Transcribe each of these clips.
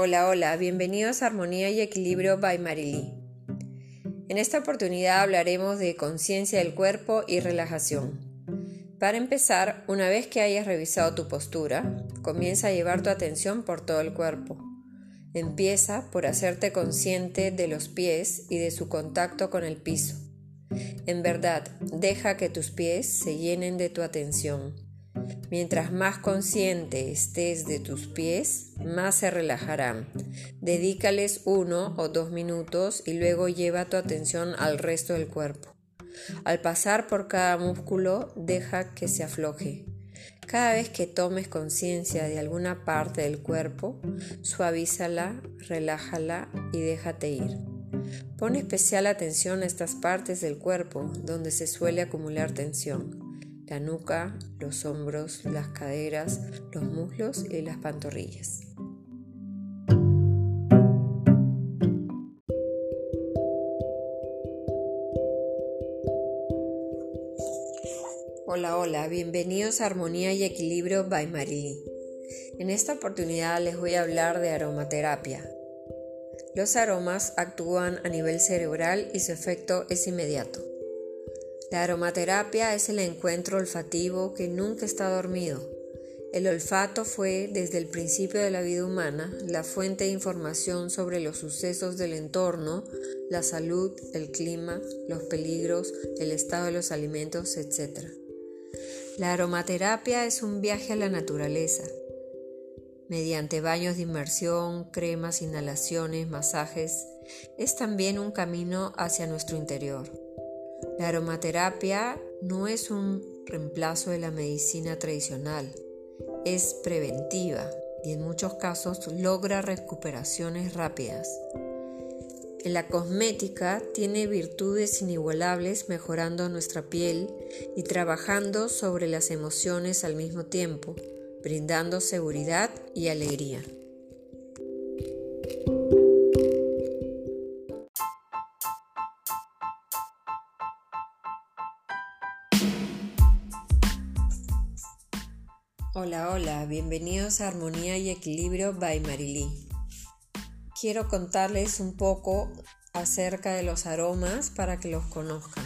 Hola, hola, bienvenidos a Armonía y Equilibrio by Marily. En esta oportunidad hablaremos de conciencia del cuerpo y relajación. Para empezar, una vez que hayas revisado tu postura, comienza a llevar tu atención por todo el cuerpo. Empieza por hacerte consciente de los pies y de su contacto con el piso. En verdad, deja que tus pies se llenen de tu atención. Mientras más consciente estés de tus pies, más se relajarán. Dedícales uno o dos minutos y luego lleva tu atención al resto del cuerpo. Al pasar por cada músculo, deja que se afloje. Cada vez que tomes conciencia de alguna parte del cuerpo, suavízala, relájala y déjate ir. Pon especial atención a estas partes del cuerpo donde se suele acumular tensión la nuca, los hombros, las caderas, los muslos y las pantorrillas. Hola, hola, bienvenidos a Armonía y Equilibrio by Marily. En esta oportunidad les voy a hablar de aromaterapia. Los aromas actúan a nivel cerebral y su efecto es inmediato. La aromaterapia es el encuentro olfativo que nunca está dormido. El olfato fue, desde el principio de la vida humana, la fuente de información sobre los sucesos del entorno, la salud, el clima, los peligros, el estado de los alimentos, etc. La aromaterapia es un viaje a la naturaleza. Mediante baños de inmersión, cremas, inhalaciones, masajes, es también un camino hacia nuestro interior. La aromaterapia no es un reemplazo de la medicina tradicional, es preventiva y en muchos casos logra recuperaciones rápidas. En la cosmética tiene virtudes inigualables mejorando nuestra piel y trabajando sobre las emociones al mismo tiempo, brindando seguridad y alegría. Hola, bienvenidos a Armonía y Equilibrio by Marily. Quiero contarles un poco acerca de los aromas para que los conozcan.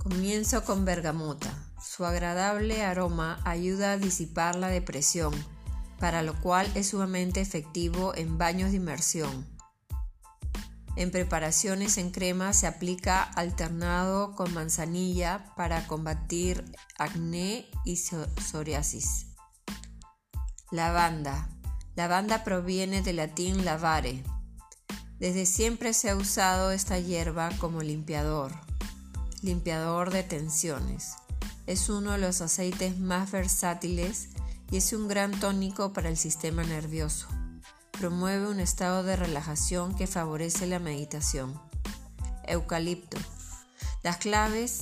Comienzo con bergamota. Su agradable aroma ayuda a disipar la depresión, para lo cual es sumamente efectivo en baños de inmersión. En preparaciones en crema se aplica alternado con manzanilla para combatir acné y psoriasis. Lavanda. Lavanda proviene del latín lavare. Desde siempre se ha usado esta hierba como limpiador, limpiador de tensiones. Es uno de los aceites más versátiles y es un gran tónico para el sistema nervioso promueve un estado de relajación que favorece la meditación. Eucalipto. Las claves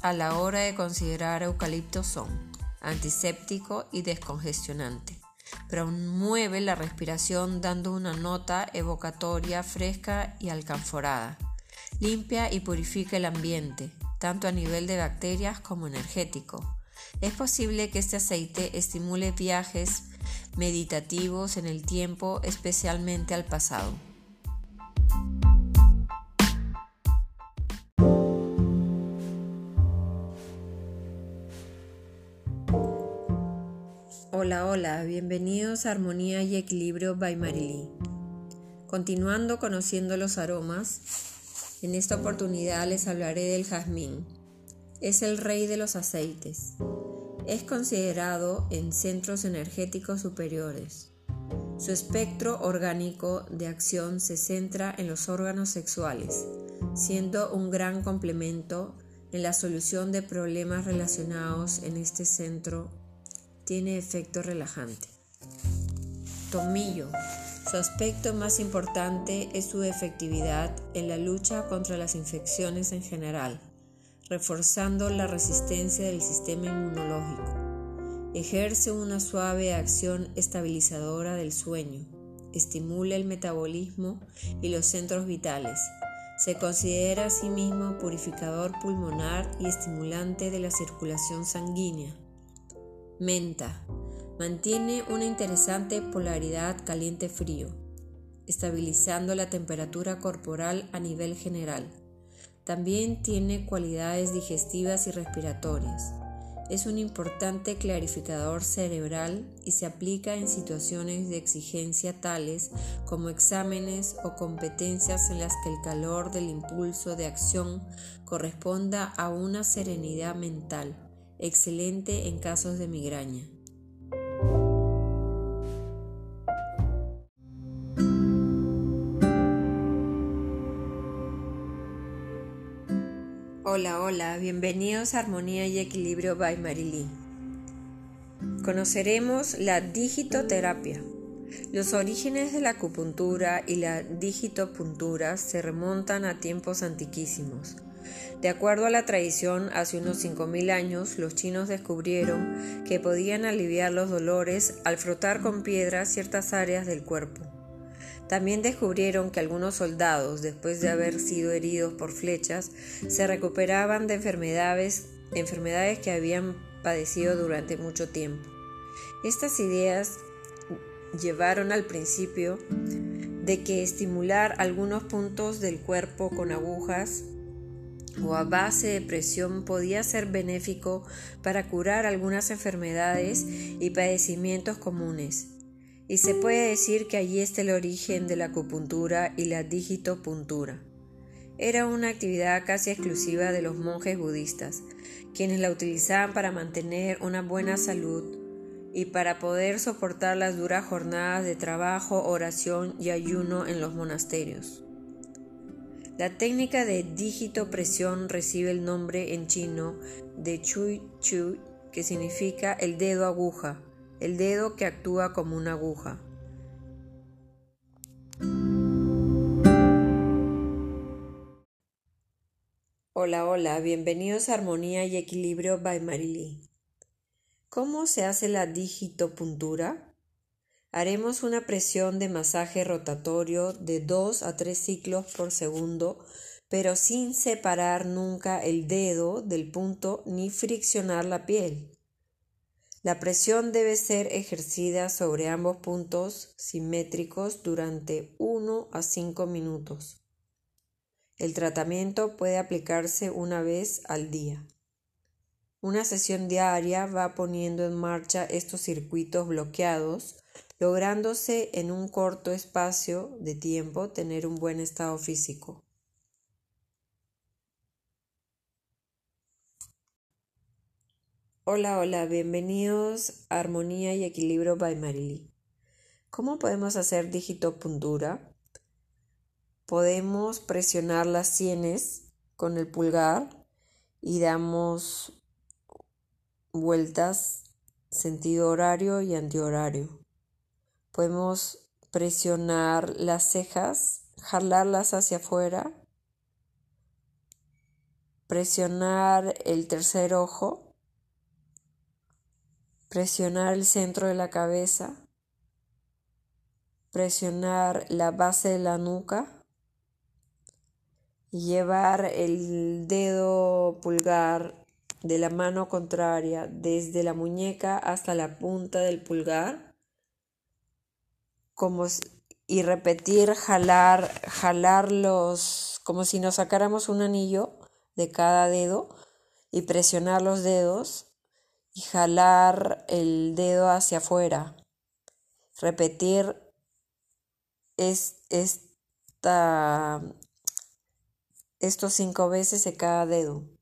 a la hora de considerar eucalipto son antiséptico y descongestionante. Promueve la respiración dando una nota evocatoria fresca y alcanforada. Limpia y purifica el ambiente, tanto a nivel de bacterias como energético. Es posible que este aceite estimule viajes meditativos en el tiempo, especialmente al pasado. Hola, hola, bienvenidos a Armonía y Equilibrio by Marily. Continuando conociendo los aromas, en esta oportunidad les hablaré del jazmín. Es el rey de los aceites. Es considerado en centros energéticos superiores. Su espectro orgánico de acción se centra en los órganos sexuales, siendo un gran complemento en la solución de problemas relacionados en este centro. Tiene efecto relajante. Tomillo. Su aspecto más importante es su efectividad en la lucha contra las infecciones en general reforzando la resistencia del sistema inmunológico. Ejerce una suave acción estabilizadora del sueño. Estimula el metabolismo y los centros vitales. Se considera asimismo purificador pulmonar y estimulante de la circulación sanguínea. Menta. Mantiene una interesante polaridad caliente-frío, estabilizando la temperatura corporal a nivel general. También tiene cualidades digestivas y respiratorias. Es un importante clarificador cerebral y se aplica en situaciones de exigencia tales como exámenes o competencias en las que el calor del impulso de acción corresponda a una serenidad mental, excelente en casos de migraña. Hola, hola, bienvenidos a Armonía y Equilibrio by Marilí. Conoceremos la digitoterapia. Los orígenes de la acupuntura y la digitopuntura se remontan a tiempos antiquísimos. De acuerdo a la tradición, hace unos 5.000 años los chinos descubrieron que podían aliviar los dolores al frotar con piedras ciertas áreas del cuerpo. También descubrieron que algunos soldados, después de haber sido heridos por flechas, se recuperaban de enfermedades, enfermedades que habían padecido durante mucho tiempo. Estas ideas llevaron al principio de que estimular algunos puntos del cuerpo con agujas o a base de presión podía ser benéfico para curar algunas enfermedades y padecimientos comunes y se puede decir que allí está el origen de la acupuntura y la digitopuntura. Era una actividad casi exclusiva de los monjes budistas, quienes la utilizaban para mantener una buena salud y para poder soportar las duras jornadas de trabajo, oración y ayuno en los monasterios. La técnica de digitopresión recibe el nombre en chino de Chui Chui, que significa el dedo aguja, el dedo que actúa como una aguja. Hola, hola, bienvenidos a Armonía y Equilibrio by Marilí. ¿Cómo se hace la digitopuntura? Haremos una presión de masaje rotatorio de 2 a 3 ciclos por segundo, pero sin separar nunca el dedo del punto ni friccionar la piel. La presión debe ser ejercida sobre ambos puntos simétricos durante 1 a 5 minutos. El tratamiento puede aplicarse una vez al día. Una sesión diaria va poniendo en marcha estos circuitos bloqueados, lográndose en un corto espacio de tiempo tener un buen estado físico. Hola, hola, bienvenidos a Armonía y Equilibrio by Marily. ¿Cómo podemos hacer digitopuntura? Podemos presionar las sienes con el pulgar y damos vueltas sentido horario y antihorario. Podemos presionar las cejas, jalarlas hacia afuera, presionar el tercer ojo presionar el centro de la cabeza, presionar la base de la nuca llevar el dedo pulgar de la mano contraria desde la muñeca hasta la punta del pulgar como y repetir jalar jalarlos como si nos sacáramos un anillo de cada dedo y presionar los dedos y jalar el dedo hacia afuera. Repetir es, esta, estos cinco veces de cada dedo.